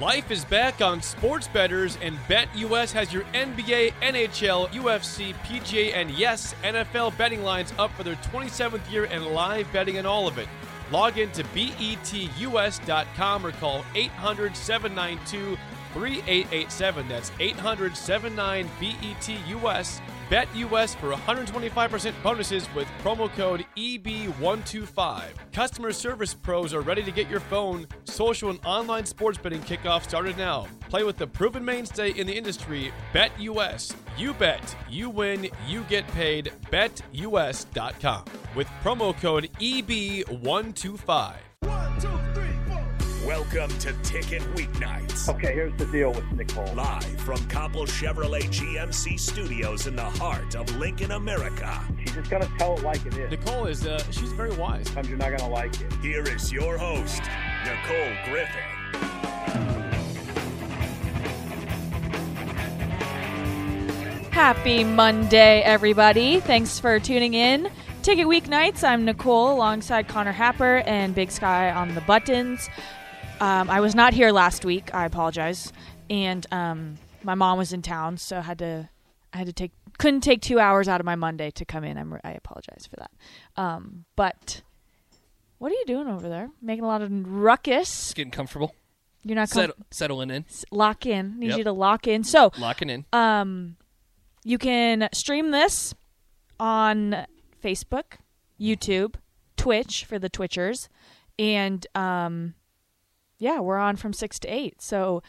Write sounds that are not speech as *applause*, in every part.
Life is back on Sports Betters, and BetUS has your NBA, NHL, UFC, PGA, and yes, NFL betting lines up for their 27th year and live betting on all of it. Log in to betus.com or call 800 792 3887. That's 800 79 BETUS. BetUS for 125% bonuses with promo code EB125. Customer service pros are ready to get your phone, social, and online sports betting kickoff started now. Play with the proven mainstay in the industry, BetUS. You bet, you win, you get paid. BetUS.com with promo code EB125. Welcome to Ticket Weeknights. Okay, here's the deal with Nicole. Live from Copple Chevrolet GMC studios in the heart of Lincoln, America. She's just gonna tell it like it is. Nicole is, uh, she's very wise. Sometimes you're not gonna like it. Here is your host, Nicole Griffith. Happy Monday, everybody. Thanks for tuning in. Ticket Weeknights. I'm Nicole alongside Connor Happer and Big Sky on the buttons. Um, I was not here last week. I apologize. And um, my mom was in town, so I had to I had to take couldn't take two hours out of my Monday to come in. I'm, I apologize for that. Um, but what are you doing over there? Making a lot of ruckus. Just getting comfortable. You're not com- Settle, settling in. lock in. Need Yep. you to lock in. So Locking in. um, you can stream this on Facebook, YouTube, Twitch for the Twitchers, and um, yeah, we're on from six to eight. So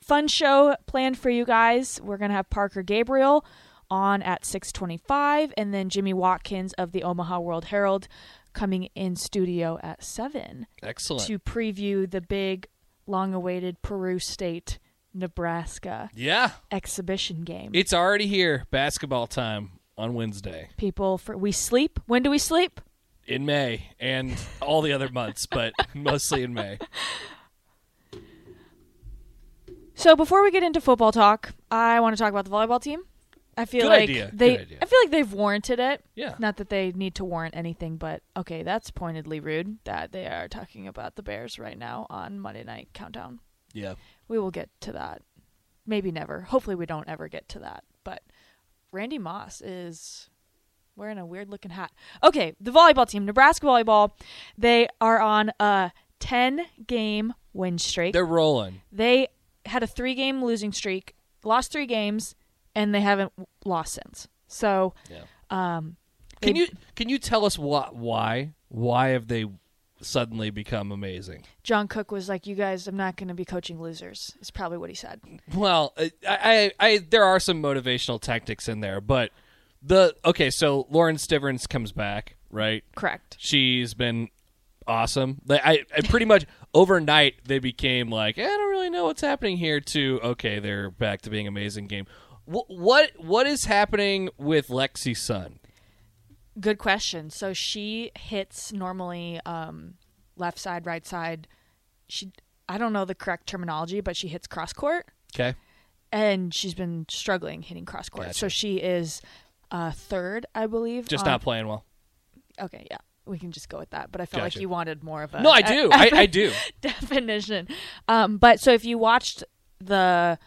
fun show planned for you guys. We're gonna have Parker Gabriel on at six twenty-five, and then Jimmy Watkins of the Omaha World Herald coming in studio at seven Excellent. to preview the big, long-awaited Peru State. Nebraska yeah. exhibition game. It's already here. Basketball time on Wednesday people for we sleep. When do we sleep? in May and all the other months, but mostly in May. *laughs* So before we get into football talk, I want to talk about the volleyball team. I feel Good like idea, good they idea. I feel like they've warranted it. Yeah. Not that they need to warrant anything, but okay, that's pointedly rude that they are talking about the Bears right now on Monday Night Countdown. Yeah. We will get to that. Maybe never. Hopefully we don't ever get to that. But Randy Moss is wearing a weird looking hat. Okay, the volleyball team, Nebraska volleyball, they are on a 10 game win streak. They're rolling. they had a three game losing streak, lost three games, and they haven't lost since. So, Yeah. um, Can you can you tell us what why why have they suddenly become amazing? John Cook was like, "You guys, I'm not going to be coaching losers." Is probably what he said. Well, I, I, I, there are some motivational tactics in there, but the okay. So Lauren Stivrins comes back, right? Correct. She's been awesome. Like, I, I pretty much overnight they became like I don't really know what's happening here. To okay, they're back to being amazing game. What what what is happening with Lexi Sun? Good question. So she hits normally um, left side, right side. She, I don't know the correct terminology, but she hits cross court. Okay, and she's been struggling hitting cross court. Gotcha. So she is uh, third, I believe. just on- not playing well. Okay, yeah, we can just go with that. But I felt like you wanted more of a No, I do. I, I do. *laughs* definition. Um, but so if you watched the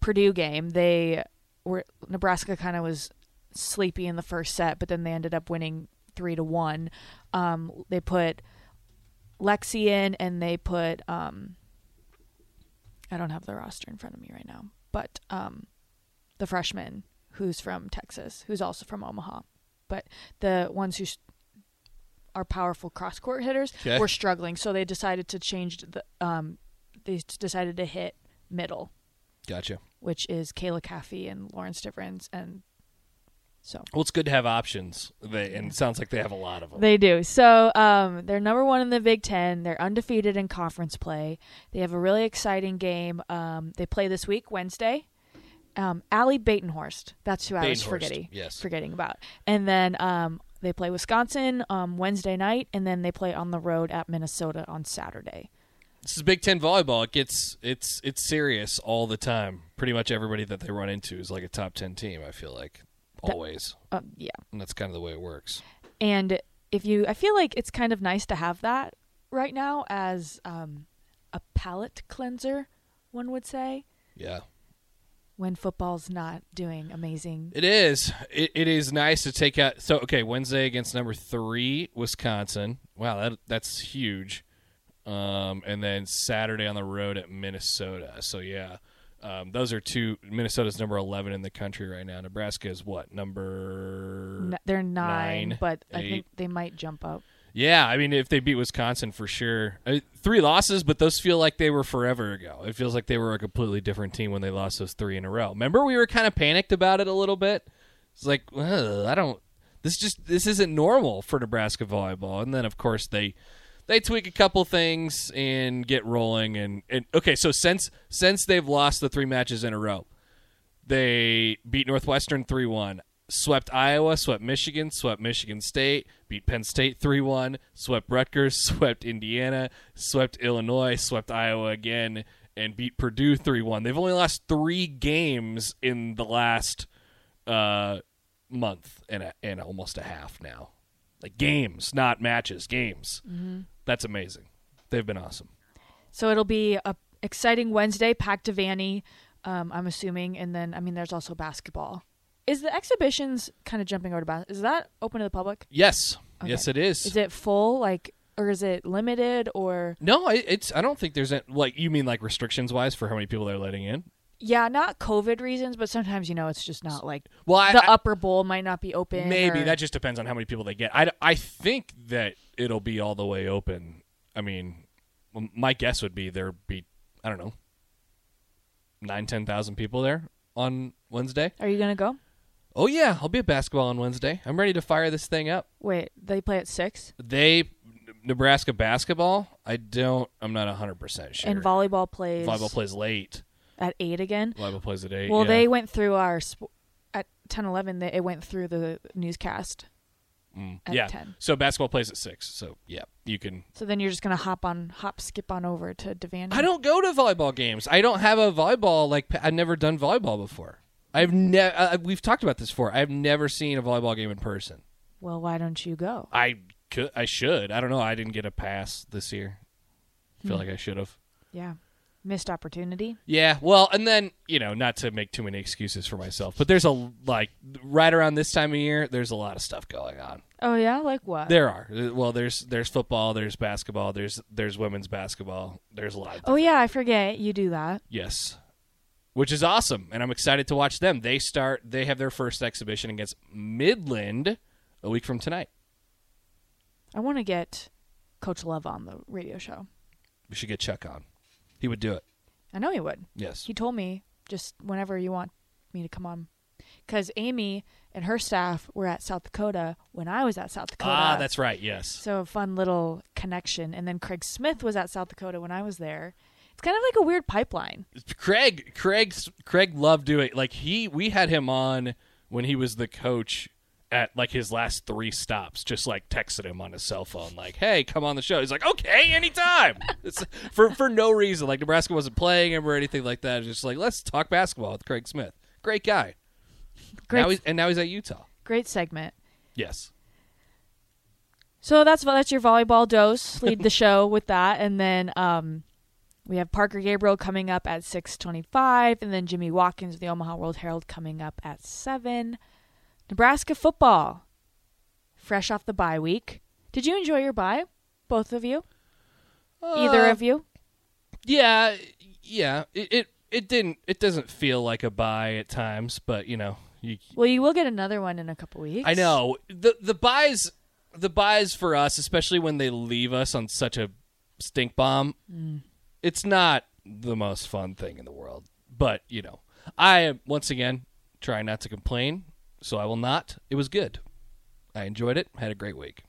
Purdue game, they were Nebraska kind of was sleepy in the first set, but then they ended up winning three to one. Um, they put Lexi in, and they put um, I don't have the roster in front of me right now, but um, the freshman who's from Texas, who's also from Omaha, but the ones who are powerful cross court hitters Okay. were struggling, so they decided to change the. Um, they decided to hit middle, Gotcha. which is Kayla Caffey and Lauren Stivrins, and so Well, it's good to have options. They and it sounds like they have a lot of them. They do. So um, they're number one in the Big Ten. They're undefeated in conference play. They have a really exciting game. Um, they play this week, Wednesday. Um, Ally Batenhorst. That's who I was forgetting. yes. Forgetting about. And then um, they play Wisconsin um, Wednesday night, and then they play on the road at Minnesota on Saturday. This is Big Ten volleyball. It gets it's it's serious all the time. Pretty much everybody that they run into is like a top ten team. I feel like That- always, Uh, yeah. and that's kind of the way it works. And if you, I feel like it's kind of nice to have that right now as um, a palate cleanser, one would say. Yeah, when football's not doing amazing. it is. It, it is nice to take out. So okay, Wednesday against number three Wisconsin. Wow, that that's huge. Um, and then Saturday on the road at Minnesota. So yeah. Um, those are two. Minnesota's number eleven in the country right now. Nebraska is what number? They're nine, nine, but I think they might jump up. Yeah, I mean, if they beat Wisconsin for sure, Uh, three losses, but those feel like they were forever ago. It feels like they were a completely different team when they lost those three in a row. Remember, we were kind of panicked about it a little bit. It's like, I don't. This just this isn't normal for Nebraska volleyball. And then, of course, they they tweak a couple things and get rolling. And, and okay, so since since they've lost the three matches in a row, they beat Northwestern 3 1, swept Iowa, swept Michigan, swept Michigan State, beat Penn State 3 1, swept Rutgers, *laughs* swept Indiana, swept Illinois, swept Iowa again, and beat Purdue 3 1. They've only lost three games in the last uh, month and, a, and almost a half now. Like games, not matches, games. That's amazing. They've been awesome. So it'll be a exciting Wednesday, packed Devaney. Um, I'm assuming, and then I mean, there's also basketball. Is the exhibitions kind of jumping over to basketball? Is that open to the public? Yes. Okay. Yes, it is. Is it full, like, or is it limited, or No, I- it's. I don't think there's a, like you mean like restrictions wise for how many people they're letting in. yeah, not COVID reasons, but sometimes you know it's just not like Well, I, the I- upper bowl might not be open. maybe or- that just depends on how many people they get. I, I think that it'll be all the way open. I mean, my guess would be there'd be I don't know nine ten thousand people there on Wednesday. Are you gonna go? Oh yeah, I'll be at basketball on Wednesday. I'm ready to fire this thing up. Wait, they play at six, They Nebraska basketball. I don't. I'm not hundred percent sure. and volleyball plays Volleyball plays late. at eight again. Volleyball plays at eight. Well, yeah. they went through our sp- at 10, 11, They, it went through the newscast. Mm. at yeah. 10. So basketball plays at six. So yeah, you can. So then you're just gonna hop on, hop, skip on over to Devan. I don't go to volleyball games. I don't have a volleyball like I've never done volleyball before. I've never. Uh, we've talked about this before. I've never seen a volleyball game in person. Well, why don't you go? I could. I should. I don't know. I didn't get a pass this year. Feel Hmm. like I should have. Yeah, missed opportunity. Yeah, well, and then you know, not to make too many excuses for myself, but there's a like right around this time of year, there's a lot of stuff going on. Oh yeah, like what? There are Uh, well, there's there's football, there's basketball, there's there's women's basketball, there's a lot. Of oh yeah, I forget you do that. yes, which is awesome, and I'm excited to watch them. They start, they have their first exhibition against Midland a week from tonight. I want to get Coach Love on the radio show. We should get Chuck on. He would do it. I know he would. Yes. He told me just whenever you want me to come on, because Amy and her staff were at South Dakota when I was at South Dakota. ah, that's right. Yes. So a fun little connection. And then Craig Smith was at South Dakota when I was there. It's kind of like a weird pipeline. Craig, Craig, Craig loved doing like he. We had him on when he was the coach at like his last three stops. Just like texted him on his cell phone, like, "Hey, come on the show." He's like, "Okay, anytime." *laughs* it's for for no reason. Like Nebraska wasn't playing him or anything like that. It's just like, let's talk basketball with Craig Smith. Great guy. Great, Now he's, and now he's at Utah. great segment. Yes. So that's that's your volleyball dose. Lead the *laughs* show with that, and then um, we have Parker Gabriel coming up at six twenty-five, and then Jimmy Watkins of the Omaha World Herald coming up at seven. Nebraska football, fresh off the bye week. Did you enjoy your bye, both of you? Either Uh, of you? Yeah, yeah, it, it it didn't it doesn't feel like a buy at times, but you know, you Well, you will get another one in a couple weeks. I know the the buys the buys for us, especially when they leave us on such a stink bomb. It's not the most fun thing in the world, but you know, I am once again trying not to complain, so I will not. It was good. I enjoyed it. Had a great week.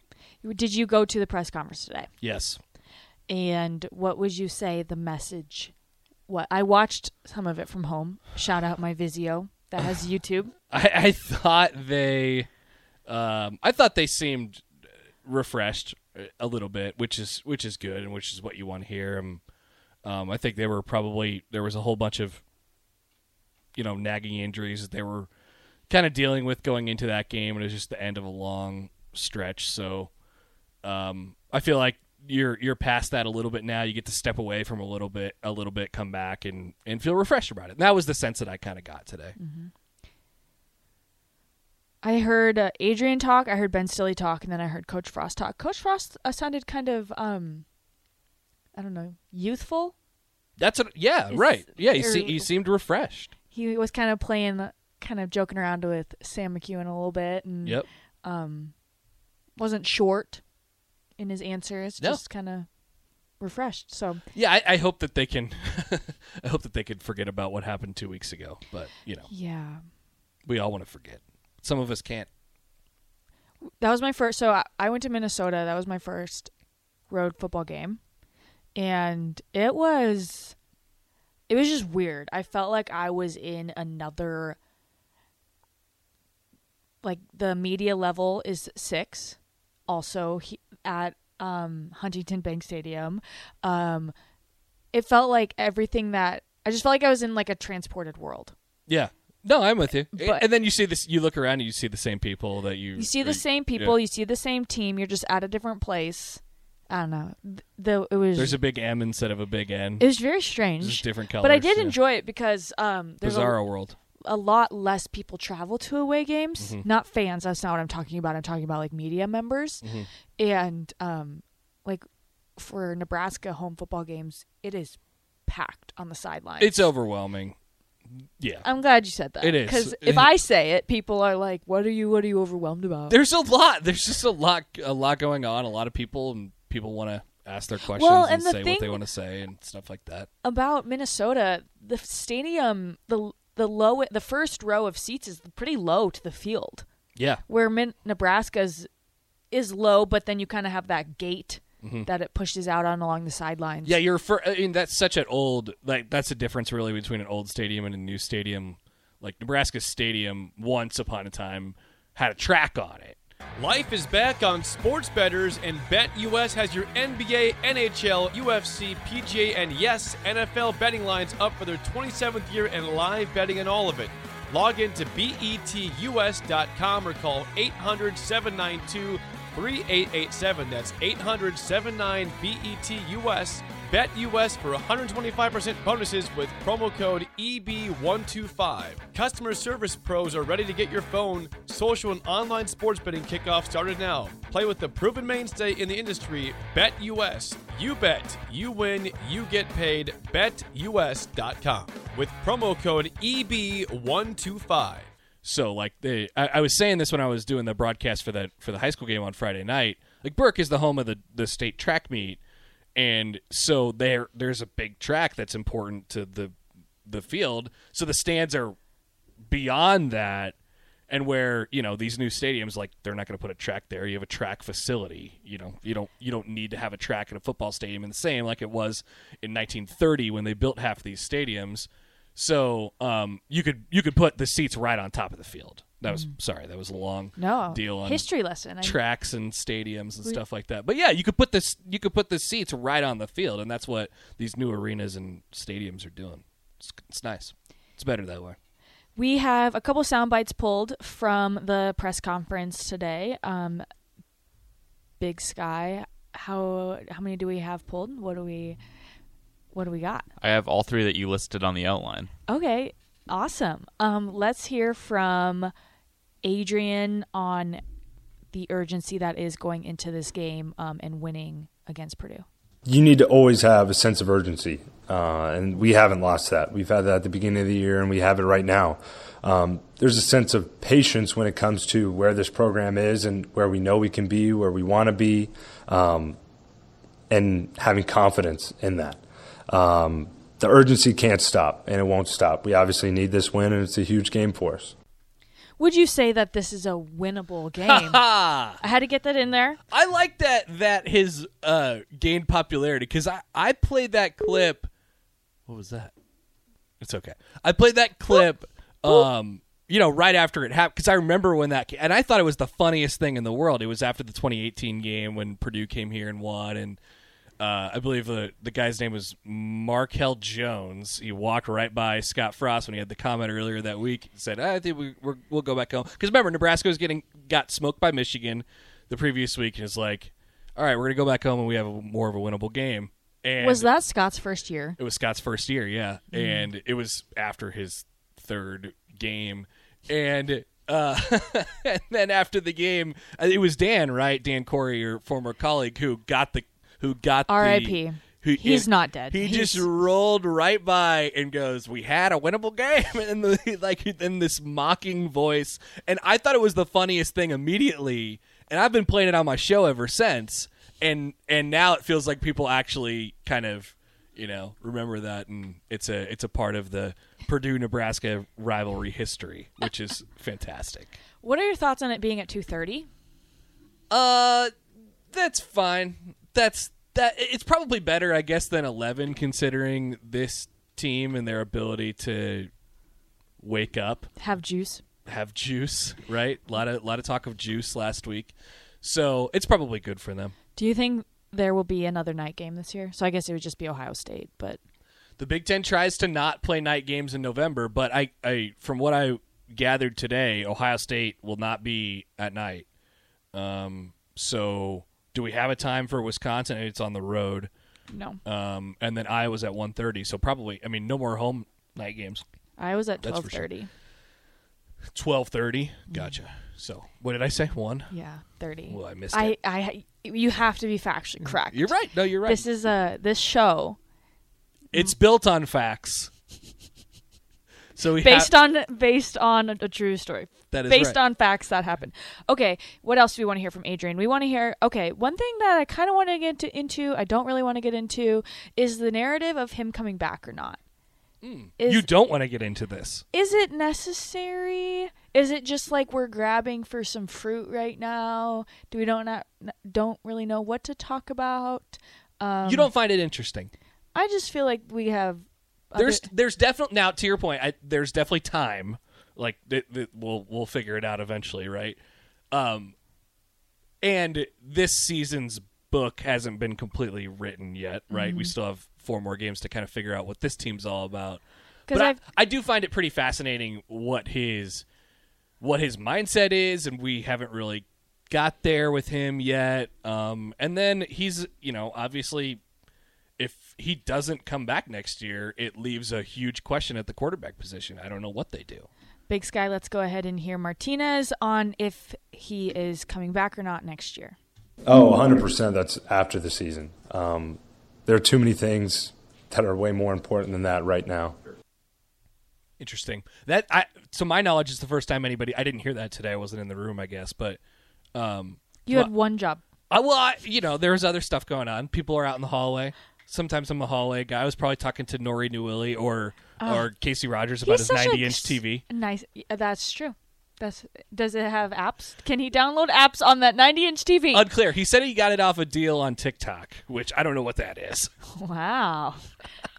Did you go to the press conference today? Yes. And what would you say the message? What I watched some of it from home. Shout out my Vizio that has *sighs* YouTube. I, I thought they, um, I thought they seemed refreshed a little bit, which is which is good and which is what you want to hear. Um, um, I think they were probably there was a whole bunch of, you know, nagging injuries that they were kind of dealing with going into that game, and it was just the end of a long stretch. So, um, I feel like you're you're past that a little bit now. You get to step away from a little bit, a little bit, come back and and feel refreshed about it. And that was the sense that I kind of got today. I heard uh, Adrian talk, I heard Ben Stille talk, and then I heard Coach Frost talk. Coach Frost uh, sounded kind of, um, I don't know, youthful. That's a, yeah, Is- right. Yeah, he, se- he seemed refreshed. He was kind of playing, kind of joking around with Sam McKewon a little bit, and Yep. um, wasn't short in his answers, No. just kind of refreshed. So Yeah, I, I hope that they can. *laughs* I hope that they could forget about what happened two weeks ago. But you know, yeah, we all want to forget. Some of us can't. that was my first. So I, I went to Minnesota. That was my first road football game, and it was, it was just weird. I felt like I was in another. Like the media level is six, also he, at um, Huntington Bank Stadium. Um, it felt like everything that I just felt like I was in like a transported world. Yeah. No, I'm with you. But- and then you see this. You look around and you see the same people that you. You see the same people, yeah. you see the same team. You're just at a different place. I don't know. Th- The it was There's a big M instead of a big N. it was very strange, just different colors. but I did yeah. enjoy it because um, there's Bizarro a, world. a lot less people travel to away games. Mm-hmm. Not fans. That's not what I'm talking about. I'm talking about like media members, Mm-hmm. and um, like for Nebraska home football games, it is packed on the sidelines. It's overwhelming. Yeah. I'm glad you said that. It is. because if I say it, people are like, "What are you? What are you overwhelmed about?" There's a lot. There's just a lot. A lot going on. A lot of people and people want to ask their questions Well, and, and the say what they want to say and stuff like that. about Minnesota, the stadium, the the low, the first row of seats is pretty low to the field. Yeah. Where Min- Nebraska's is low, but then you kind of have that gate that it pushes out on along the sidelines. Mm-hmm. Yeah, you're. For, I mean, that's such an old. Like that's the difference really between an old stadium and a new stadium. Like Nebraska Stadium, once upon a time, had a track on it. Life is back on Sports Betters, and BetUS has your NBA, NHL, UFC, PGA, and yes, NFL betting lines up for their 27th year and live betting and all of it. Log in to betus.com or call 800 792 3887. That's 800 79 BETUS. BetUS for 125% bonuses with promo code E EB125. Customer service pros are ready to get your phone, social, and online sports betting kickoff started now. Play with the proven mainstay in the industry, BetUS. You bet, you win, you get paid. BetUS.com with promo code E EB125. So like they, I, I was saying this when I was doing the broadcast for the for the high school game on Friday night. Like Burke is the home of the the state track meet, and so there there's a big track that's important to the the field. So the stands are beyond that, and where you know these new stadiums like they're not going to put a track there. You have a track facility. You know you don't you don't need to have a track in a football stadium in the same like it was in 1930 when they built half these stadiums. So um, you could you could put the seats right on top of the field. That was sorry, that was a long no deal on history lesson. Tracks and stadiums and stuff like that. But yeah, you could put this you could put the seats right on the field, and that's what these new arenas and stadiums are doing. It's, it's nice. It's better that way. We have a couple sound bites pulled from the press conference today. Um, Big Sky, how how many do we have pulled? What do we what do we got? I have all three that you listed on the outline. Okay, awesome. Um, let's hear from Adrian on the urgency that is going into this game um, and winning against Purdue. you need to always have a sense of urgency, uh, and we haven't lost that. We've had that at the beginning of the year, and we have it right now. Um, there's a sense of patience when it comes to where this program is and where we know we can be, where we want to be, um, and having confidence in that. Um, the urgency can't stop, and it won't stop. We obviously need this win, and it's a huge game for us. Would you say that this is a winnable *laughs* game? I had to get that in there. I like that that his uh, gained popularity because I I played that clip. What was that? It's okay. I played that clip. Um, you know, right after it happened because I remember when that and I thought it was the funniest thing in the world. It was after the 2018 game when Purdue came here and won and uh, I believe the the guy's name was Markell Jones. He walked right by Scott Frost when he had the comment earlier that week. He said, "I think we we will go back home." Because remember, Nebraska was getting got smoked by Michigan the previous week, and it's like, "All right, we're gonna go back home and we have a, more of a winnable game." And Was that Scott's first year? It was Scott's first year, yeah, and it was after his third game, and. Uh, *laughs* and then after the game, uh, it was Dan, right? Dan Corey, your former colleague, who got the who got the R.I.P.. who- He's not dead. He He's- just rolled right by and goes, "We had a winnable game," *laughs* and the, *laughs* like in this mocking voice. And I thought it was the funniest thing immediately. And I've been playing it on my show ever since. And and now it feels like people actually kind of you know remember that, and it's a it's a part of the Purdue Nebraska rivalry history, which is *laughs* fantastic. What are your thoughts on it being at 2:30? Uh, that's fine. That's that. It's probably better, I guess, than eleven, considering this team and their ability to wake up, Have juice. have juice. Right? A lot of lot of talk of juice last week, so it's probably good for them. Do you think there will be another night game this year? So I guess it would just be Ohio State, but The Big Ten tries to not play night games in November, but I, I from what I gathered today, Ohio State will not be at night. Um, so do we have a time for Wisconsin? It's on the road. no. um, and then Iowa's at 1.30. So probably, I mean, no more home night games. I was at That's for 12:30. 12.30. Gotcha. So what did I say? One. Yeah, 30. Well, I missed I it. I you have to be factually correct. You're right. No, you're right. This is a this show it's built on facts. *laughs* So we based have, on based on a, a true story. That is based right. on facts that happened. Okay, what else do we want to hear from Adrian? We want to hear. Okay, one thing that I kind of want to get to, into, I don't really want to get into, is the narrative of him coming back or not. Is, you don't want to get into this. is it necessary? Is it just like we're grabbing for some fruit right now? Do we don't not don't really know what to talk about? Um, you don't find it interesting. I just feel like we have. other- There's there's definitely now to your point. I, there's definitely time. Like th- th- we'll we'll figure it out eventually, right? Um, and this season's book hasn't been completely written yet, right? Mm-hmm. We still have four more games to kind of figure out what this team's all about. But I, I do find it pretty fascinating what his what his mindset is, and we haven't really got there with him yet. Um, and then he's you know obviously if he doesn't come back next year, it leaves a huge question at the quarterback position. I don't know what they do. Big Sky, let's go ahead and hear Martinez on if he is coming back or not next year. Oh, 100% that's after the season. Um, there are too many things that are way more important than that right now. Interesting. That I to my knowledge is the first time anybody I didn't hear that today. I wasn't in the room, I guess, but um You well, had one job. I, well, I, you know, there's other stuff going on. People are out in the hallway. Sometimes I'm a hallway guy. I was probably talking to Nori Newilly or oh. or Casey Rogers about. His 90 inch TV. Nice. That's true. That's. Does it have apps? Can he download apps on that 90 inch TV? Unclear. He said he got it off a deal on TikTok, which I don't know what that is. *laughs* wow.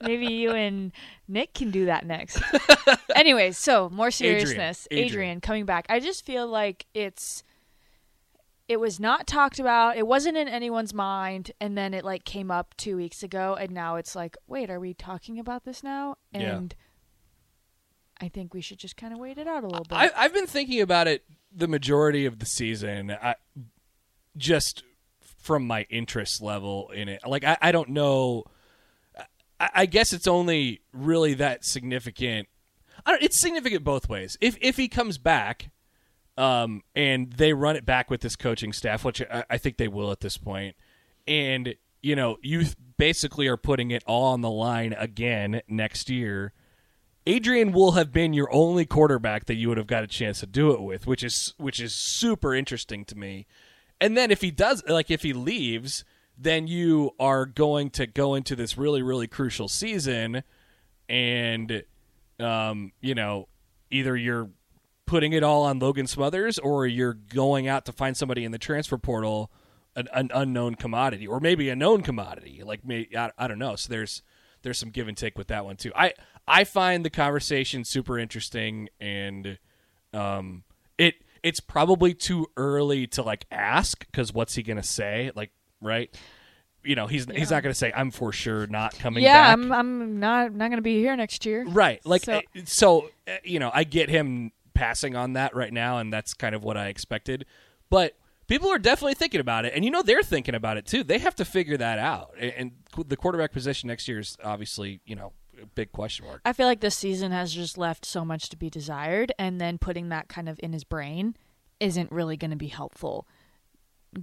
Maybe you and Nick can do that next. *laughs* Anyways, so more seriousness. Adrian. Adrian coming back. I just feel like it's. It was not talked about. It wasn't in anyone's mind, and then it like came up two weeks ago, and now it's like, wait, are we talking about this now? Yeah. And I think we should just kind of wait it out a little bit. I, I've been thinking about it the majority of the season. I, just from my interest level in it, like I, I don't know. I, I guess it's only really that significant. I don't, it's significant both ways. If if he comes back, um, and they run it back with this coaching staff, which I, I think they will at this point. and you know, you basically are putting it all on the line again next year. Adrian will have been your only quarterback that you would have got a chance to do it with, which is which is super interesting to me. And then if he does like if he leaves, then you are going to go into this really really crucial season and um, you know, either you're putting it all on Logan Smothers or you're going out to find somebody in the transfer portal an, an unknown commodity or maybe a known commodity. Like me I, I don't know. So there's there's some give and take with that one too. I i find the conversation super interesting and um it it's probably too early to like ask because what's he gonna say? Like right? You know he's he's not gonna say i'm for sure not coming yeah, back. I'm I'm not not going to be here next year. Right. Like So- so, so uh, you know, I get him passing on that right now and that's kind of what I expected. But people are definitely thinking about it and you know they're thinking about it too. They have to figure that out. And, the quarterback position next year is obviously, you know, a big question mark. I feel like this season has just left so much to be desired, and then putting that kind of in his brain isn't really going to be helpful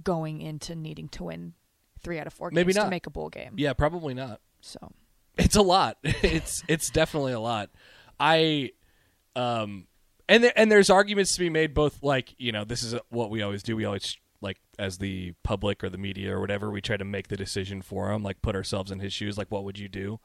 going into needing to win three out of four games Maybe to make a bowl game. Yeah, probably not. So It's a lot. *laughs* it's it's definitely a lot. I um and there, and there's arguments to be made both like, you know, this is what we always do. We always like as the public or the media or whatever, we try to make the decision for him, like put ourselves in his shoes, like what would you do?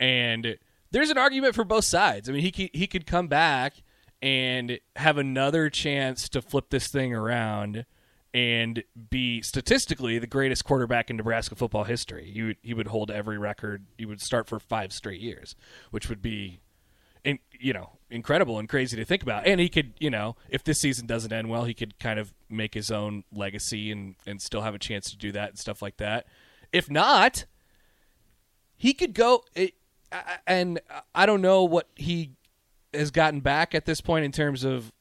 And there's an argument for both sides. I mean, he could, he could come back and have another chance to flip this thing around and be statistically the greatest quarterback in Nebraska football history. He would, he would hold every record. He would start for five straight years, which would be, in, you know, incredible and crazy to think about. And he could, you know, if this season doesn't end well, he could kind of make his own legacy and and still have a chance to do that and stuff like that. If not, he could go. It, and I don't know what he has gotten back at this point in terms of,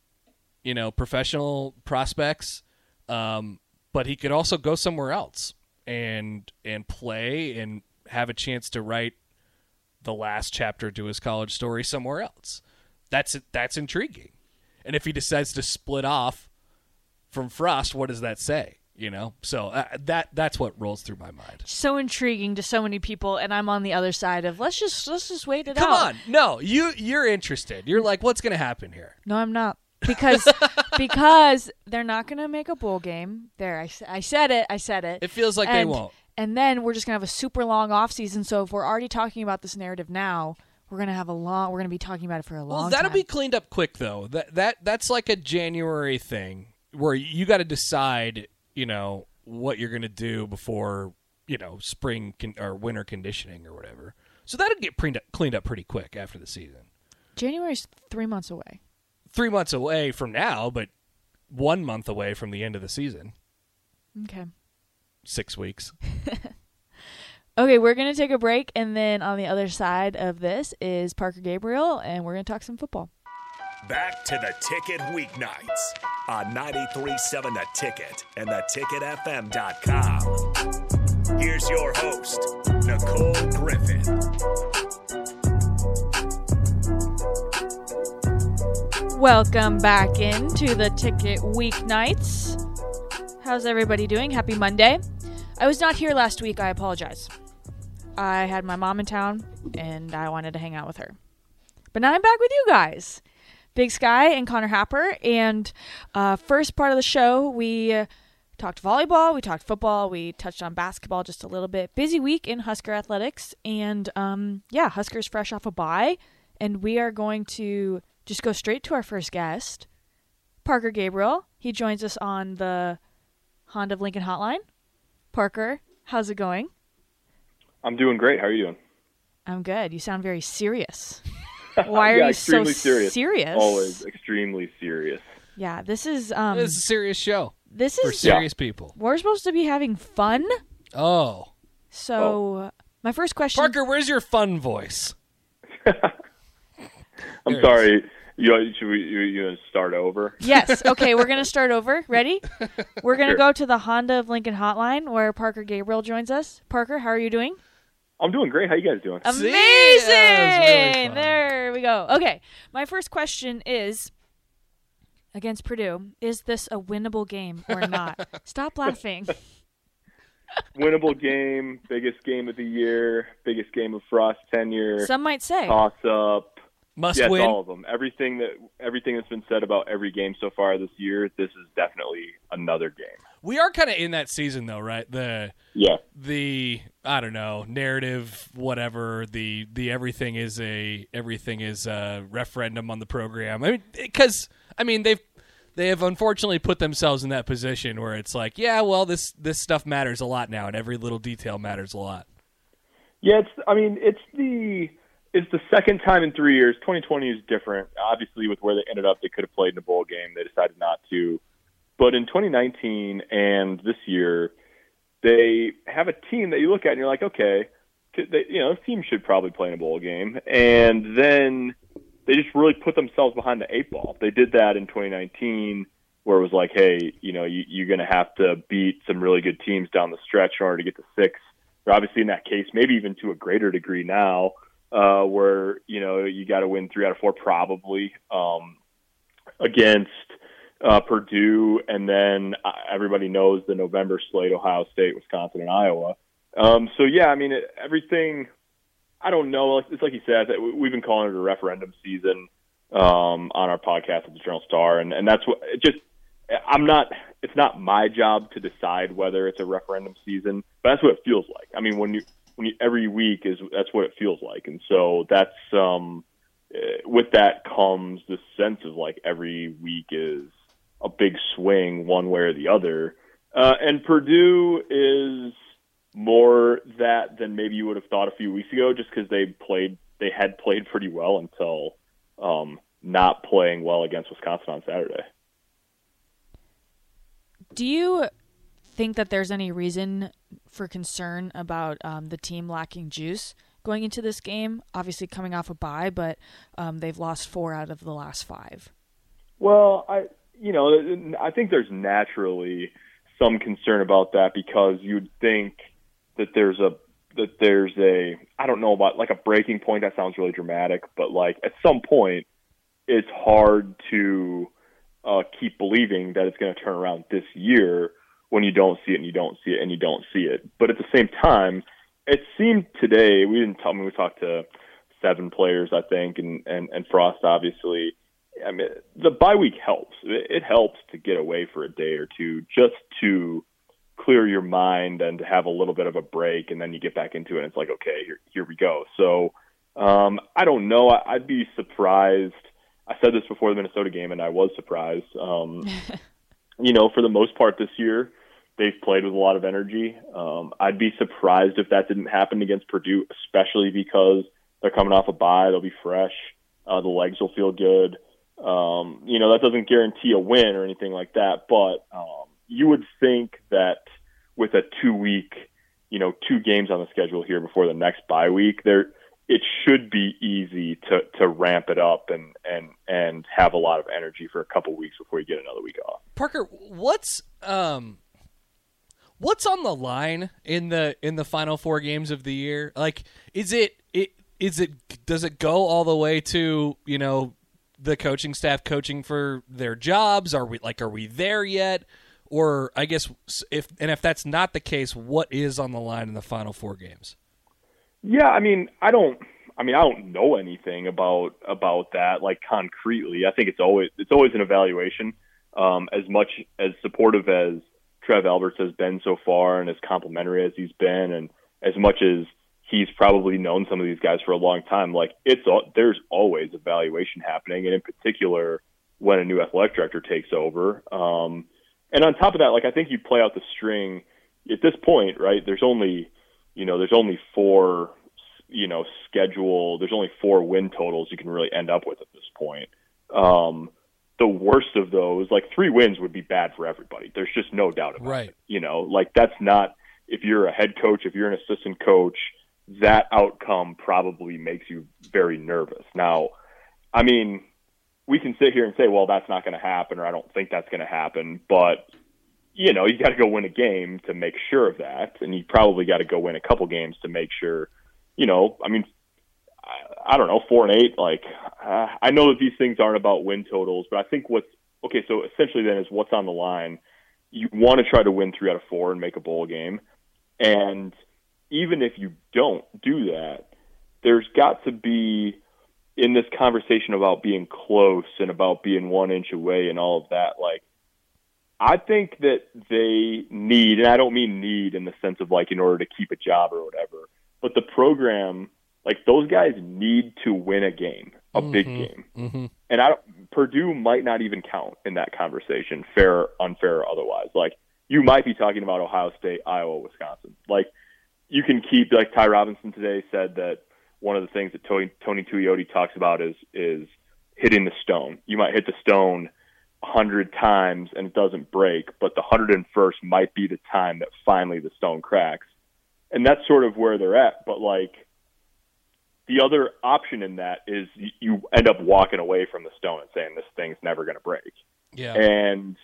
you know, professional prospects. Um, but he could also go somewhere else and and play and have a chance to write the last chapter to his college story somewhere else. That's that's intriguing. And if he decides to split off from Frost, what does that say? You know, so uh, that that's what rolls through my mind. so intriguing to so many people, and I'm on the other side of let's just let's just wait it Come out. Come on, no, you you're interested. You're like, what's going to happen here? No, I'm not. Because *laughs* because they're not going to make a bowl game. There, I said it. I said it. It feels like they won't. And then we're just going to have a super long off season. So if we're already talking about this narrative now, we're going to have a lot. We're going to be talking about it for a long Well, that'll time. be cleaned up quick though. That that that's like a January thing where you got to decide, you know, what you're going to do before, you know, spring con- or winter conditioning or whatever. So that'll get cleaned up, cleaned up pretty quick after the season. January's three months away. 3 months away from now, but 1 month away from the end of the season. Okay. 6 weeks. *laughs* Okay, we're going to take a break. And then on the other side of this is Parker Gabriel, and we're going to talk some football. Back to the ticket weeknights on 937 The Ticket and theticketfm.com. Here's your host, Nicole Griffith. Welcome back into the Ticket Weeknights. How's everybody doing? Happy Monday. I was not here last week. I apologize. I had my mom in town and I wanted to hang out with her. But now I'm back with you guys. Big Sky and Connor Happer. And uh, first part of the show, we uh, talked volleyball, we talked football, we touched on basketball just a little bit. Busy week in Husker athletics. And um, yeah, Huskers fresh off a bye. And we are going to just go straight to our first guest, Parker Gabriel. He joins us on the Honda of Lincoln hotline. Parker, how's it going? I'm doing great. How are you doing? I'm good. You sound very serious. *laughs* Why are yeah, you so extremely serious? serious? Always extremely serious. Yeah, this is um This is a serious show this is for is serious people. we're supposed to be having fun. Oh. So my first question Parker, where's your fun voice? *laughs* I'm There sorry. You should we you, you gonna start over? Yes. *laughs* Okay, we're going to start over. Ready? We're going to Sure. go to the Honda of Lincoln hotline where Parker Gabriel joins us. Parker, how are you doing? I'm doing great. How you guys doing? Amazing. See? Yeah, it was really there we go. Okay. My first question is against Purdue, is this a winnable game or not? *laughs* Stop laughing. *laughs* winnable game, biggest game of the year, biggest game of Frost tenure. Some might say toss up. Must yes, win. all of them. Everything that everything that's been said about every game so far this year, this is definitely another game. We are kind of in that season though, right? The yeah, the I don't know narrative, whatever. The the everything is a everything is a referendum on the program. I mean, because I mean they've they have unfortunately put themselves in that position where it's like, yeah, well, this this stuff matters a lot now, and every little detail matters a lot. Yeah, it's. I mean, it's the it's the second time in three years. 2020 is different. Obviously, with where they ended up, they could have played in a bowl game. They decided not to. But in 2019 and this year, they have a team that you look at and you're like, okay, they, you know, this team should probably play in a bowl game. And then they just really put themselves behind the eight ball. They did that in 2019, where it was like, hey, you know, you, you're going to have to beat some really good teams down the stretch in order to get to six. Or obviously, in that case, maybe even to a greater degree now, uh, where you know you got to win three out of four probably um, against uh, Purdue, and then uh, everybody knows the November slate: Ohio State, Wisconsin, and Iowa. Um, so yeah, I mean it, everything. I don't know. It's like you said. We've been calling it a referendum season um, on our podcast at the Journal Star, and and that's what it just. I'm not. It's not my job to decide whether it's a referendum season, but that's what it feels like. I mean, when you when you, every week is that's what it feels like, and so that's um, with that comes the sense of like every week is a big swing one way or the other. Uh, and Purdue is more that than maybe you would have thought a few weeks ago, just because they played, they had played pretty well until um, not playing well against Wisconsin on Saturday. Do you think that there's any reason for concern about um, the team lacking juice going into this game? Obviously, coming off a bye, but um, they've lost four out of the last five. Well, I you know I think there's naturally some concern about that because you'd think that there's a that there's a I don't know about like a breaking point. That sounds really dramatic, but like at some point, it's hard to uh, keep believing that it's going to turn around this year when you don't see it and you don't see it and you don't see it. But at the same time, it seemed today we didn't tell me we talked to seven players I think and and, and Frost obviously. I mean the bye week helps. It, helps to get away for a day or two just to clear your mind and to have a little bit of a break and then you get back into it and it's like okay here here we go. So um, I don't know. I, I'd be surprised. I said this before the Minnesota game and I was surprised. Um, *laughs* you know, for the most part this year, they've played with a lot of energy. Um, I'd be surprised if that didn't happen against Purdue, especially because they're coming off a bye. They'll be fresh. Uh, the legs will feel good. Um, you know, that doesn't guarantee a win or anything like that, but um, you would think that with a two week, you know, two games on the schedule here before the next bye week, there it should be easy to to ramp it up and and and have a lot of energy for a couple weeks before you get another week off. Parker, what's um what's on the line in the in the final four games of the year? Like is it it is it does it go all the way to, you know, the coaching staff coaching for their jobs? Are we like are we there yet? Or I guess if and if that's not the case, what is on the line in the final four games? Yeah, I mean, I don't. I mean, I don't know anything about about that like concretely. I think it's always it's always an evaluation. Um, as much as supportive as Trev Alberts has been so far, and as complimentary as he's been, and as much as he's probably known some of these guys for a long time, like it's there's always evaluation happening, and in particular when a new athletic director takes over. Um, and on top of that, like I think you play out the string at this point, right? There's only you know, there's only four, you know, schedule. There's only four win totals you can really end up with at this point. Um, the worst of those, like three wins, would be bad for everybody. There's just no doubt about right. it. You know, like that's not if you're a head coach, if you're an assistant coach, that outcome probably makes you very nervous. Now, I mean, we can sit here and say, well, that's not going to happen, or I don't think that's going to happen, but you know, you got to go win a game to make sure of that, and you probably got to go win a couple games to make sure. You know, I mean, I, I don't know, four and eight. Like, uh, I know that these things aren't about win totals, but I think what's okay. So essentially, then is what's on the line. You want to try to win three out of four and make a bowl game, And even if you don't do that, there's got to be in this conversation about being close and about being one inch away and all of that, like I think that they need, and I don't mean need in the sense of like in order to keep a job or whatever, but the program, like those guys need to win a game, a mm-hmm. big game, mm-hmm. and I Purdue might not even count in that conversation, fair, unfair, or otherwise. Like you might be talking about Ohio State, Iowa, Wisconsin. Like you can keep, like Ty Robinson today said that one of the things that Tony, Tony Tuioti talks about is is hitting the stone. You might hit the stone a hundred times and it doesn't break, but the hundred and first might be the time that finally the stone cracks. And that's sort of where they're at. But like the other option in that is you end up walking away from the stone and saying this thing's never going to break. Yeah. And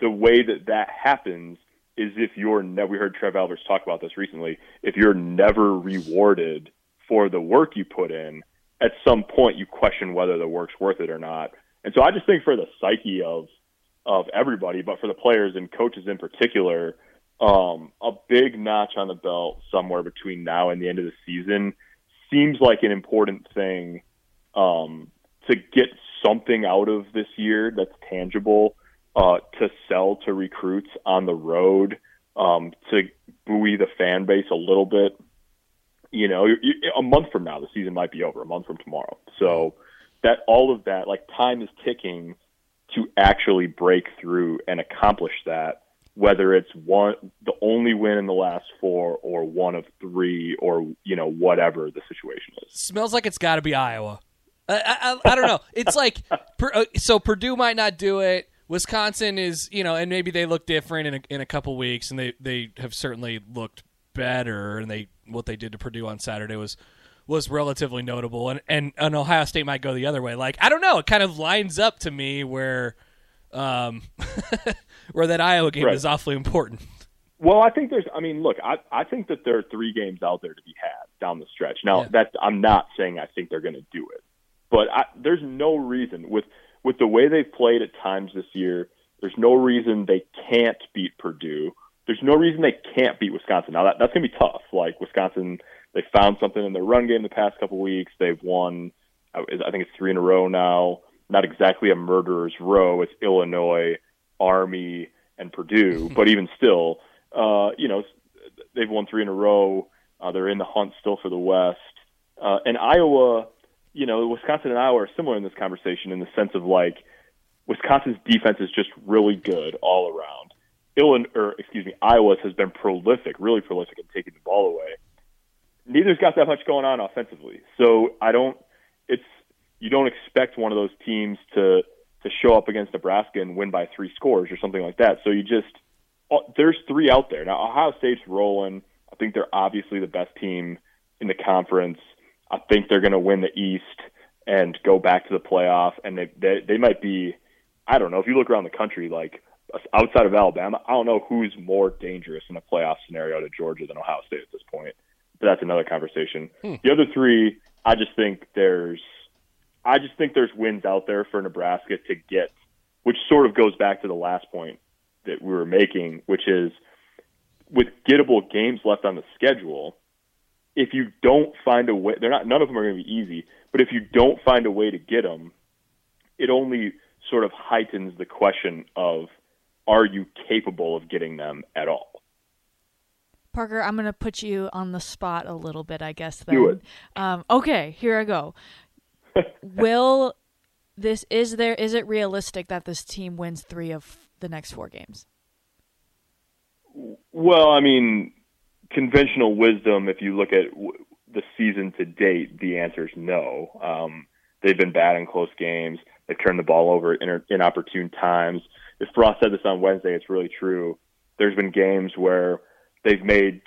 the way that that happens is if you're never, we heard Trev Alberts talk about this recently, if you're never rewarded for the work you put in, at some point you question whether the work's worth it or not. And so I just think for the psyche of of everybody, but for the players and coaches in particular, um, a big notch on the belt somewhere between now and the end of the season seems like an important thing um, to get something out of this year that's tangible uh, to sell to recruits on the road, um, to buoy the fan base a little bit. You know, a month from now, the season might be over. A month from tomorrow, so that all of that, like time is ticking to actually break through and accomplish that. Whether it's one, the only win in the last four, or one of three, or you know whatever the situation is. Smells like it's got to be Iowa. I, I, I, don't know. It's like *laughs* uh, so Purdue might not do it. Wisconsin is, you know, and maybe they look different in a, in a couple weeks, and they they have certainly looked better. And they what they did to Purdue on Saturday was was relatively notable. And and, and Ohio State might go the other way. Like I don't know, it kind of lines up to me where um *laughs* where that Iowa game right. is awfully important. Well, I think there's. I mean, look, I I think that there are three games out there to be had down the stretch. Now, yeah. that I'm not saying I think they're going to do it, but I, there's no reason with with the way they've played at times this year, there's no reason they can't beat Purdue. There's no reason they can't beat Wisconsin. Now that that's gonna be tough. Like Wisconsin, they found something in their run game the past couple weeks. They've won, I think it's three in a row now. Not exactly a murderer's row. It's Illinois, Army, and Purdue. *laughs* but even still, uh, you know, they've won three in a row. Uh, they're in the hunt still for the West. Uh, and Iowa, you know, Wisconsin and Iowa are similar in this conversation in the sense of like Wisconsin's defense is just really good all around. Illinois, or excuse me, Iowa's has been prolific, really prolific in taking the ball away. Neither's got that much going on offensively, so I don't. It's you don't expect one of those teams to to show up against Nebraska and win by three scores or something like that. So you just oh, there's three out there now. Ohio State's rolling. I think they're obviously the best team in the conference. I think they're going to win the East and go back to the playoff. And they, they they might be, I don't know. If you look around the country, like outside of Alabama, I don't know who's more dangerous in a playoff scenario to Georgia than Ohio State at this point. But that's another conversation. Hmm. The other three, I just think there's, I just think there's wins out there for Nebraska to get, which sort of goes back to the last point that we were making, which is with gettable games left on the schedule if you don't find a way, they're not. None of them are going to be easy. But if you don't find a way to get them, it only sort of heightens the question of, are you capable of getting them at all? Parker, I'm going to put you on the spot a little bit, I guess. Then. Do it. Um, okay, here I go. *laughs* Will this is there? Is it realistic that this team wins three of the next four games? Well, I mean, conventional wisdom, if you look at w- the season to date, the answer is no. Um, they've been bad in close games. They've turned the ball over in inopportune times. If Frost said this on Wednesday, it's really true. There's been games where they've made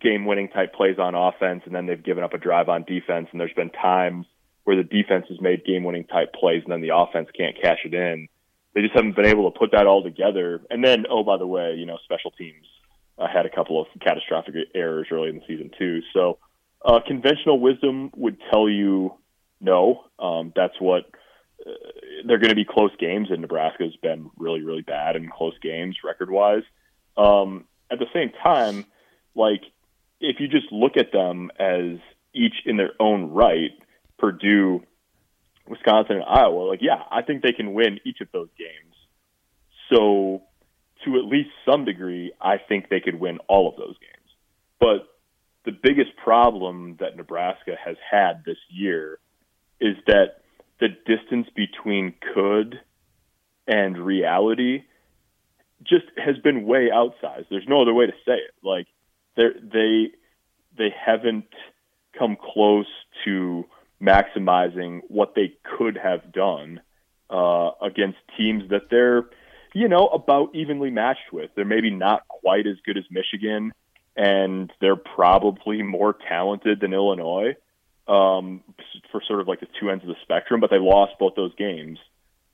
game-winning type plays on offense, and then they've given up a drive on defense. And there's been times where the defense has made game-winning type plays, and then the offense can't cash it in. They just haven't been able to put that all together. And then, oh, by the way, you know, special teams uh, had a couple of catastrophic errors early in the season too. So uh, conventional wisdom would tell you no. Um, that's what uh, they're going to be close games, and Nebraska has been really, really bad in close games record wise. Um, at the same time, like if you just look at them as each in their own right, Purdue, Wisconsin, and Iowa, like yeah, I think they can win each of those games. So to at least some degree, I think they could win all of those games. But the biggest problem that Nebraska has had this year is that the distance between could and reality just has been way outsized. There's no other way to say it. Like they they haven't come close to maximizing what they could have done uh, against teams that they're you know about evenly matched with. They're maybe not quite as good as Michigan, and they're probably more talented than Illinois um, for sort of like the two ends of the spectrum. But they lost both those games,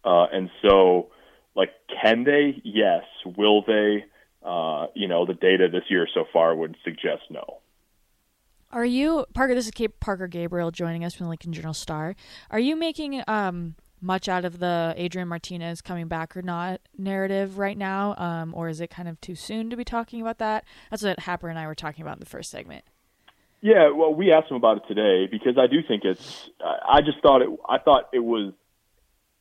uh, and so like, can they? Yes. Will they? Uh, you know, the data this year so far would suggest no. Are you Parker? This is Parker Gabriel joining us from the Lincoln Journal Star. Are you making um, much out of the Adrian Martinez coming back or not narrative right now, um, or is it kind of too soon to be talking about that? That's what Happer and I were talking about in the first segment. Yeah, well, we asked him about it today because I do think it's. I just thought it. I thought it was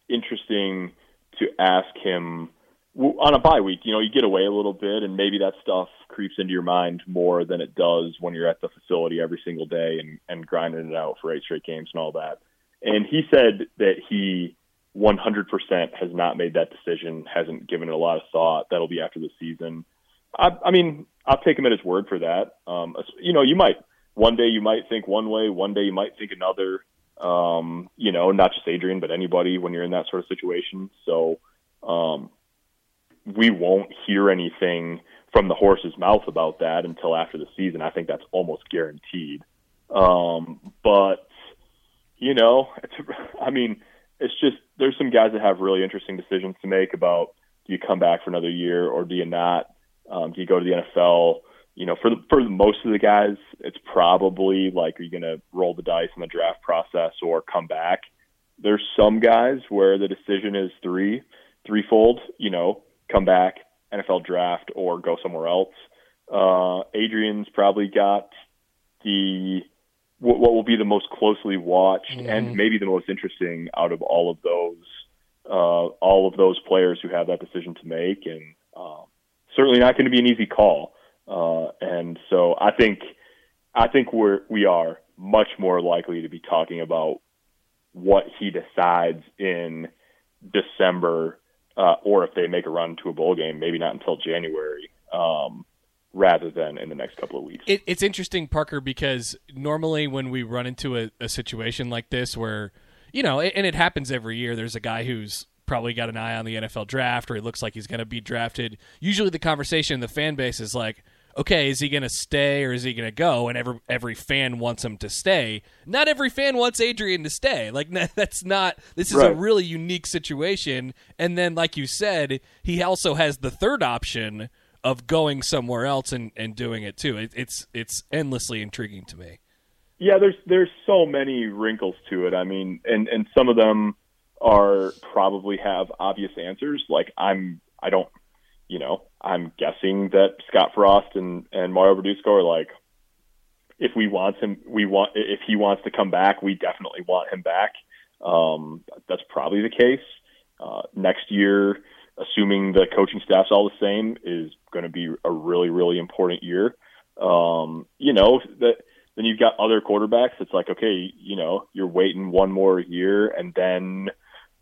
interesting to ask him on a bye week. You know, you get away a little bit, and maybe that stuff creeps into your mind more than it does when you're at the facility every single day and and grinding it out for eight straight games and all that. And he said that he 100% has not made that decision, hasn't given it a lot of thought. That'll be after the season. I, I mean, I'll take him at his word for that. Um, you know, you might one day you might think one way, one day you might think another um, you know, not just Adrian, but anybody when you're in that sort of situation. So um, we won't hear anything from the horse's mouth about that until after the season. I think that's almost guaranteed. Um, but you know, it's, I mean, it's just there's some guys that have really interesting decisions to make about do you come back for another year or do you not? Um, do you go to the NFL? you know, for the, for most of the guys, it's probably like, are you going to roll the dice in the draft process or come back? There's some guys where the decision is three, threefold. You know, come back, NFL draft, or go somewhere else. Uh, Adrian's probably got the what, what will be the most closely watched mm-hmm. and maybe the most interesting out of all of those uh, all of those players who have that decision to make, and um, certainly not going to be an easy call. Uh, and so I think I think we're we are much more likely to be talking about what he decides in December, uh, or if they make a run to a bowl game, maybe not until January, um, rather than in the next couple of weeks. It, it's interesting, Parker, because normally when we run into a, a situation like this, where you know, and it happens every year, there's a guy who's probably got an eye on the NFL draft, or he looks like he's going to be drafted. Usually, the conversation in the fan base is like okay, is he going to stay or is he going to go? And every every fan wants him to stay. Not every fan wants Adrian to stay. Like *laughs* that's not. This is right. a really unique situation. And then, like you said, he also has the third option of going somewhere else and, and doing it too. It, it's it's endlessly intriguing to me. Yeah, there's there's so many wrinkles to it. I mean, and and some of them are probably have obvious answers. Like I'm I don't you know, I'm guessing that Scott Frost and, and Mario Verduzco are like, if we want him, we want, if he wants to come back, we definitely want him back. Um, that's probably the case. Uh, next year, assuming the coaching staff's all the same, is going to be a really, really important year. Um, you know, that, then you've got other quarterbacks. It's like, okay, you know, you're waiting one more year and then –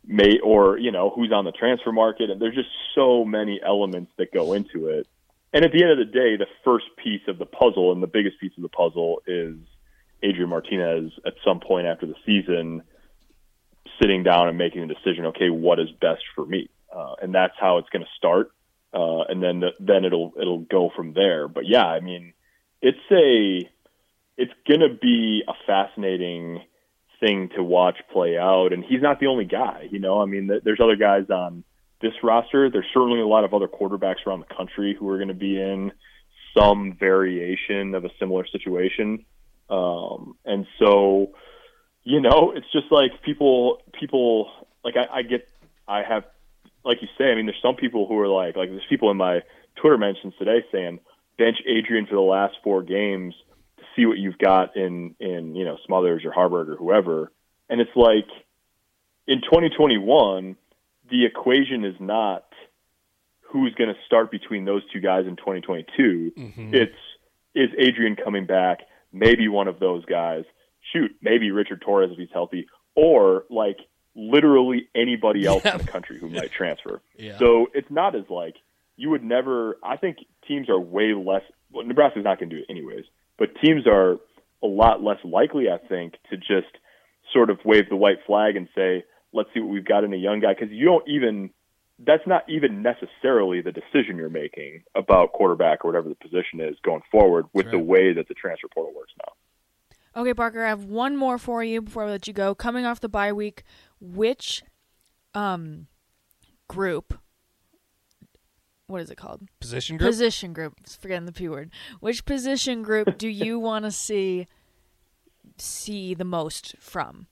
may or you know who's on the transfer market and there's just so many elements that go into it and at the end of the day the first piece of the puzzle and the biggest piece of the puzzle is adrian martinez at some point after the season sitting down and making a decision okay what is best for me uh, and that's how it's going to start uh, and then the, then it'll it'll go from there but yeah i mean it's a it's going to be a fascinating thing to watch play out. And he's not the only guy. You know, I mean, there's other guys on this roster. There's certainly a lot of other quarterbacks around the country who are going to be in some variation of a similar situation. Um, and so, you know, it's just like people, people like I, I get, I have, like you say, I mean, there's some people who are like, like there's people in my Twitter mentions today saying, bench Adrian for the last four games to see what you've got in in you know Smothers or Haarberg or whoever. And it's like in 2021, the equation is not who's going to start between those two guys in 2022. Mm-hmm. It's is Adrian coming back? Maybe one of those guys. Shoot, maybe Richard Torres if he's healthy, or like literally anybody else in the country who might transfer. Yeah. So it's not as like you would never. I think teams are way less. Well, Nebraska's not going to do it anyways, but teams are a lot less likely, I think, to just sort of wave the white flag and say, "Let's see what we've got in a young guy," because you don't even. That's not even necessarily the decision you're making about quarterback or whatever the position is going forward with the way that the transfer portal works now. Okay, Parker, I have one more for you before I let you go. Coming off the bye week, which um group what is it called? Position group. Position group. Forgetting the P word. Which position group do you *laughs* want to see see the most from?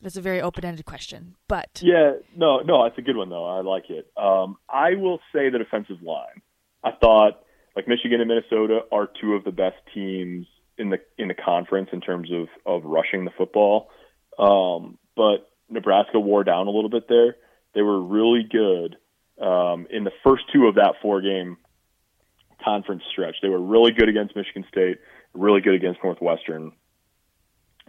That's a very open-ended question, but Yeah, no, no, it's a good one though. I like it. Um, I will say the defensive line. I thought like Michigan and Minnesota are two of the best teams in the in the conference in terms of of rushing the football. Um, but Nebraska wore down a little bit there. They were really good um, in the first two of that four game conference stretch. They were really good against Michigan State, really good against Northwestern.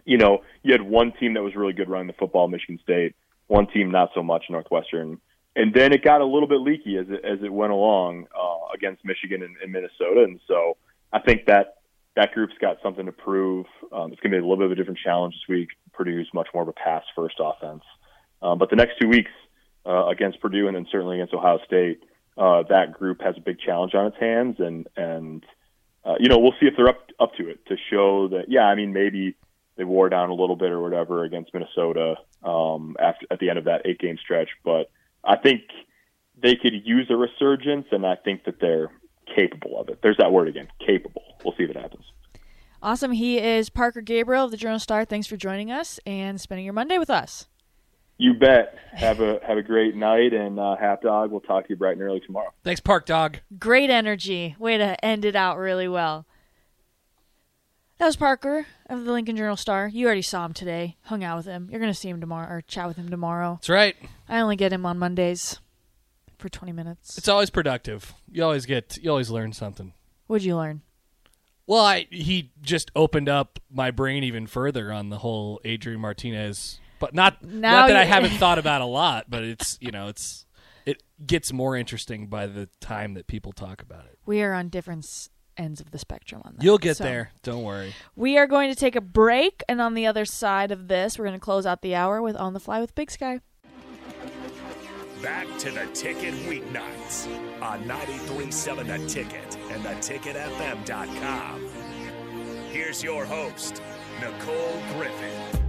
You know, you had one team that was really good running the football, Michigan State, one team not so much, Northwestern. And then it got a little bit leaky as it, as it went along uh, against Michigan and, and Minnesota. And so I think that that group's got something to prove. Um, it's going to be a little bit of a different challenge this week. Purdue's much more of a pass first offense. Um, but the next two weeks uh, against Purdue and then certainly against Ohio State, uh, that group has a big challenge on its hands. And, and uh, you know, we'll see if they're up, up to it to show that, yeah, I mean, maybe they wore down a little bit or whatever against Minnesota um, after, at the end of that eight game stretch. But I think they could use a resurgence, and I think that they're capable of it. There's that word again, capable. We'll see if it happens. awesome. He is Parker Gabriel of the Journal Star. Thanks for joining us and spending your Monday with us. You bet. Have a have a great night, and uh, Half Dog. We'll talk to you bright and early tomorrow. Thanks, Park Dog. Great energy. Way to end it out really well. That was Parker of the Lincoln Journal Star. You already saw him today. Hung out with him. You're going to see him tomorrow or chat with him tomorrow. That's right. I only get him on Mondays for 20 minutes. It's always productive. You always get. You always learn something. What'd you learn? Well, I he just opened up my brain even further on the whole Adrian Martinez, but not Now not that I you- haven't *laughs* thought about a lot, but it's you know it's it gets more interesting by the time that people talk about it. We are on different s- ends of the spectrum on that. You'll get So, there. Don't worry. We are going to take a break, and on the other side of this, we're going to close out the hour with On the Fly with Big Sky. Back to the ticket weeknights on 93.7 The Ticket and the theticketfm.com. Here's your host, Nicole Griffith.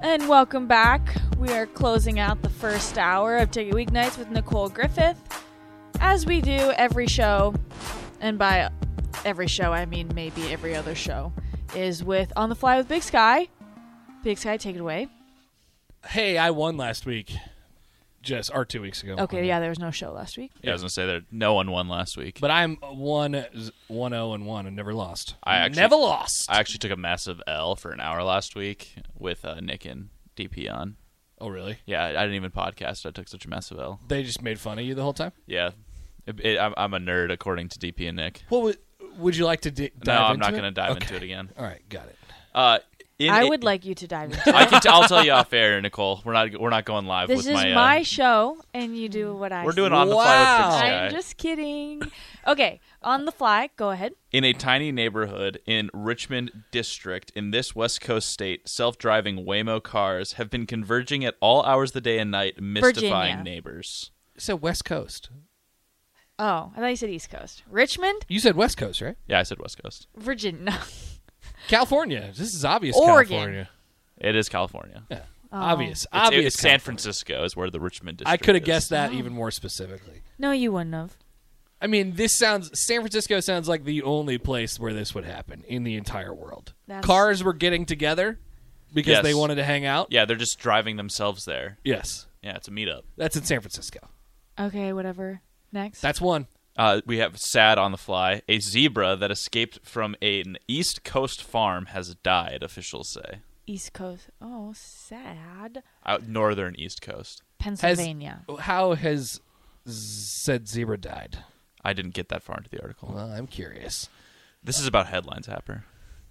And welcome back. We are closing out the first hour of Ticket Weeknights with Nicole Griffith. As we do every show, and by every show I mean maybe every other show, is with On the Fly with Big Sky. Big Sky, take it away. Hey, I won last week, just or two weeks ago. Okay, yeah, there was no show last week. Yeah, I was gonna say that no one won last week. But I'm one one zero and one and never lost. I actually never lost. I actually took a massive L for an hour last week with uh, Nick and DP on. oh really? Yeah, I didn't even podcast. I took such a massive L. They just made fun of you the whole time. Yeah, it, it, I'm, I'm a nerd according to DP and Nick. What would would you like to di- dive No, I'm into not it? going to dive Okay. into it again. All right, got it. Uh, in, I in- would like you to dive into *laughs* I can. T- I'll tell you off air, *laughs* Nicole. We're not. We're not going live This with is my. my, uh, show, and you do what I we're say. doing on the fly with Wow. Big I'm just kidding. Okay, on the fly, go ahead. In a tiny neighborhood in Richmond District in this West Coast state, self-driving Waymo cars have been converging at all hours of the day and night, mystifying Virginia. neighbors. So West Coast. Oh, I thought you said East Coast. Richmond, You said West Coast, right? Yeah, I said West Coast. Virginia. *laughs* California. This is obvious. Oregon. California. It is California. Yeah. Oh. Obvious. It's, obvious. it's San Francisco is where the Richmond District. I could have guessed that oh. even more specifically. no, you wouldn't have. I mean, this sounds San Francisco sounds like the only place where this would happen in the entire world. That's- Cars were getting together because Yes. they wanted to hang out. Yeah, they're just driving themselves there. Yes. Yeah, it's a meetup. That's in San Francisco. Okay, whatever. Next. That's one. Uh, we have sad on the fly. A zebra that escaped from an East Coast farm has died. Officials say East Coast. Oh, sad. out northern East Coast. Pennsylvania. How has said zebra died? I didn't get that far into the article. Well, I'm curious. This is about headlines, Happer.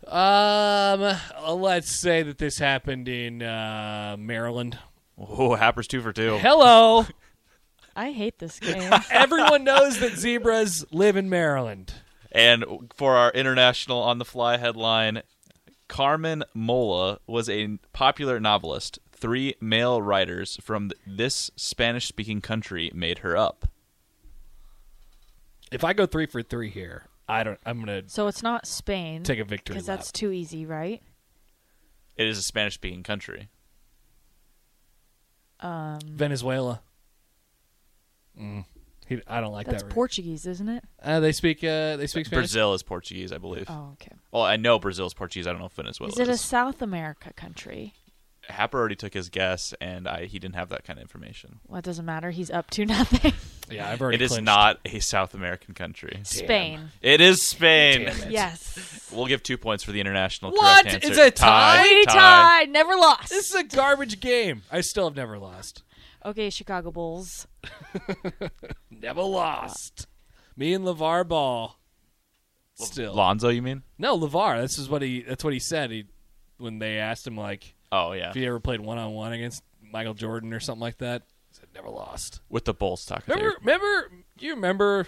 Um, uh, let's say that this happened in uh, Maryland. Oh, Happer's two for two. Hello. *laughs* I hate this *laughs* game. Everyone knows that zebras live in Maryland. And for our international on the fly headline, Carmen Mola was a popular novelist. Three male writers from this Spanish speaking country made her up. If I go three for three here, I don't. I'm gonna so it's not Spain. take a victory Because that's too easy, right? It is a Spanish speaking country. Um, Venezuela. Mm. He, I don't like that's that. word. Portuguese, isn't it? Uh, they speak. Uh, they speak Spanish. Brazil is Portuguese, I believe. Oh, okay. Well, I know Brazil is Portuguese. I don't know if Venezuela Is it a South America country? Happer already took his guess, and I he didn't have that kind of information. Well, it doesn't matter. He's up to *laughs* nothing. Yeah, I've already. It is clinched. not a South American country. Spain. It is Spain. It. Yes. We'll give two points for the international What? correct answer. It's a tie? We tied. Never lost. This is a garbage game. I still have never lost. Okay, Chicago Bulls. *laughs* Never lost. Me and LaVar Ball. Still. Lonzo, you mean? No, LaVar. This is what he. That's what he said. He when they asked him like Oh yeah, if he ever played one on one against Michael Jordan or something like that. He said never lost. with the Bulls talk. Remember? Remember? Do you remember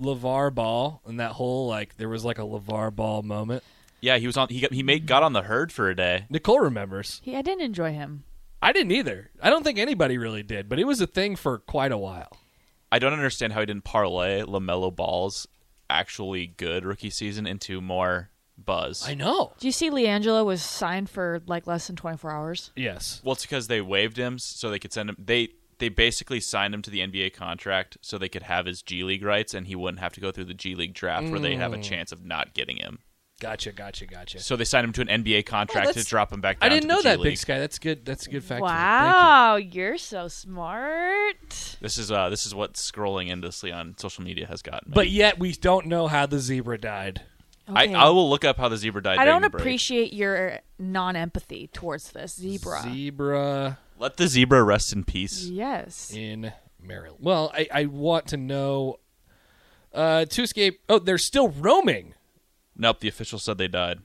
LaVar Ball and that whole like there was like a LaVar Ball moment. Yeah, he was on. He got, he made got on the herd for a day. Nicole remembers. He, I didn't enjoy him. I didn't either. I don't think anybody really did, but it was a thing for quite a while. I don't understand how he didn't parlay LaMelo Ball's actually good rookie season into more buzz. I know. Do you see LiAngelo was signed for like less than 24 hours? Yes. Well, it's because they waived him so they could send him. They they basically signed him to the NBA contract so they could have his G League rights, and he wouldn't have to go through the G League draft where they have Mm. a chance of not getting him. Gotcha. Gotcha. Gotcha. So they signed him to an NBA contract to drop him back. I didn't to know the that, League. Big Sky. That's good. That's a good fact. Wow, you're so smart. This is uh this is what scrolling endlessly on social media has gotten me. But yet we don't know how the zebra died. Okay. I, I will look up how the zebra died. I don't the break. appreciate your non-empathy towards this zebra. Zebra Let the zebra rest in peace. yes. in Maryland. Well, I, I want to know uh, to escape. Oh, they're still roaming. Nope, the official said they died.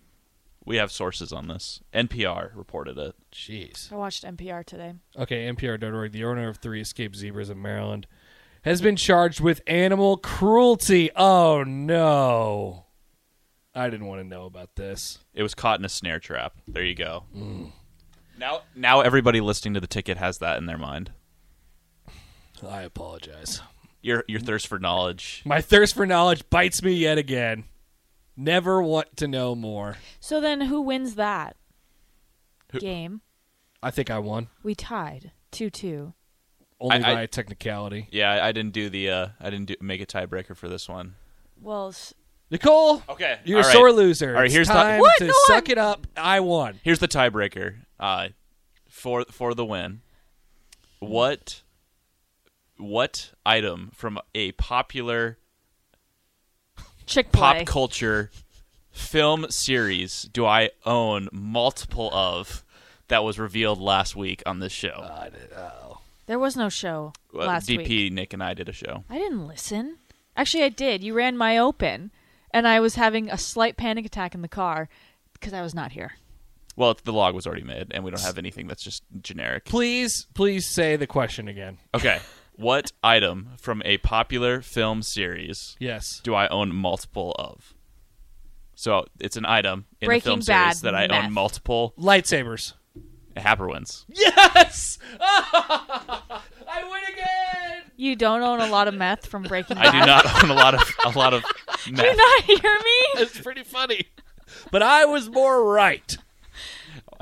We have sources on this. NPR reported it. Jeez. I watched NPR today. Okay, NPR.org. The owner of three escaped zebras in Maryland has been charged with animal cruelty. Oh no! I didn't want to know about this. It was caught in a snare trap. There you go. Mm. Now, now everybody listening to the ticket has that in their mind. I apologize. Your your thirst for knowledge. My thirst for knowledge bites me yet again. Never want to know more. So then, who wins that Who- game? I think I won We tied two-two. only I- I- by a technicality. Yeah, I, I didn't do the. Uh, I didn't do, make a tiebreaker for this one. Well, s- Nicole, Okay, you're all a right. sore loser. All right, It's here's the- time What? to No, suck I'm- it up. I won. Here's the tiebreaker. Uh, for for the win. What what item from a popular Chick pop culture film series do I own multiple of that was revealed last week on this show? There was no show Uh, last DP, week. Nick, and I did a show. I didn't listen. Actually, I did. You ran my open, and I was having a slight panic attack in the car because I was not here. Well, the log was already made, and we don't have anything that's just generic. Please, please say the question again. Okay. *laughs* what item from a popular film series Yes. do I own multiple of? So it's an item in Breaking the film Bad series that I meth. own multiple. Lightsabers. Happer wins. Yes! *laughs* I win again! You don't own a lot of meth from Breaking I do not own a lot of a lot of *laughs* Do meth. you not hear me? It's pretty funny. But I was more right.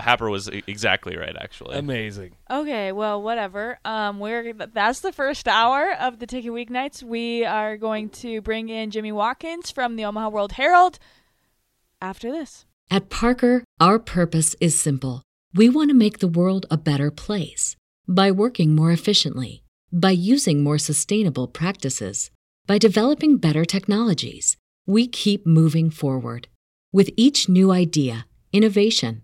Happer was exactly right, actually. Amazing. Okay, well, whatever. Um, we're that's the first hour of the Ticket Weeknights. We are going to bring in Jimmy Watkins from the Omaha World Herald after this. At Parker, our purpose is simple. We want to make the world a better place by working more efficiently, By using more sustainable practices, by developing better technologies, we keep moving forward. With each new idea, innovation,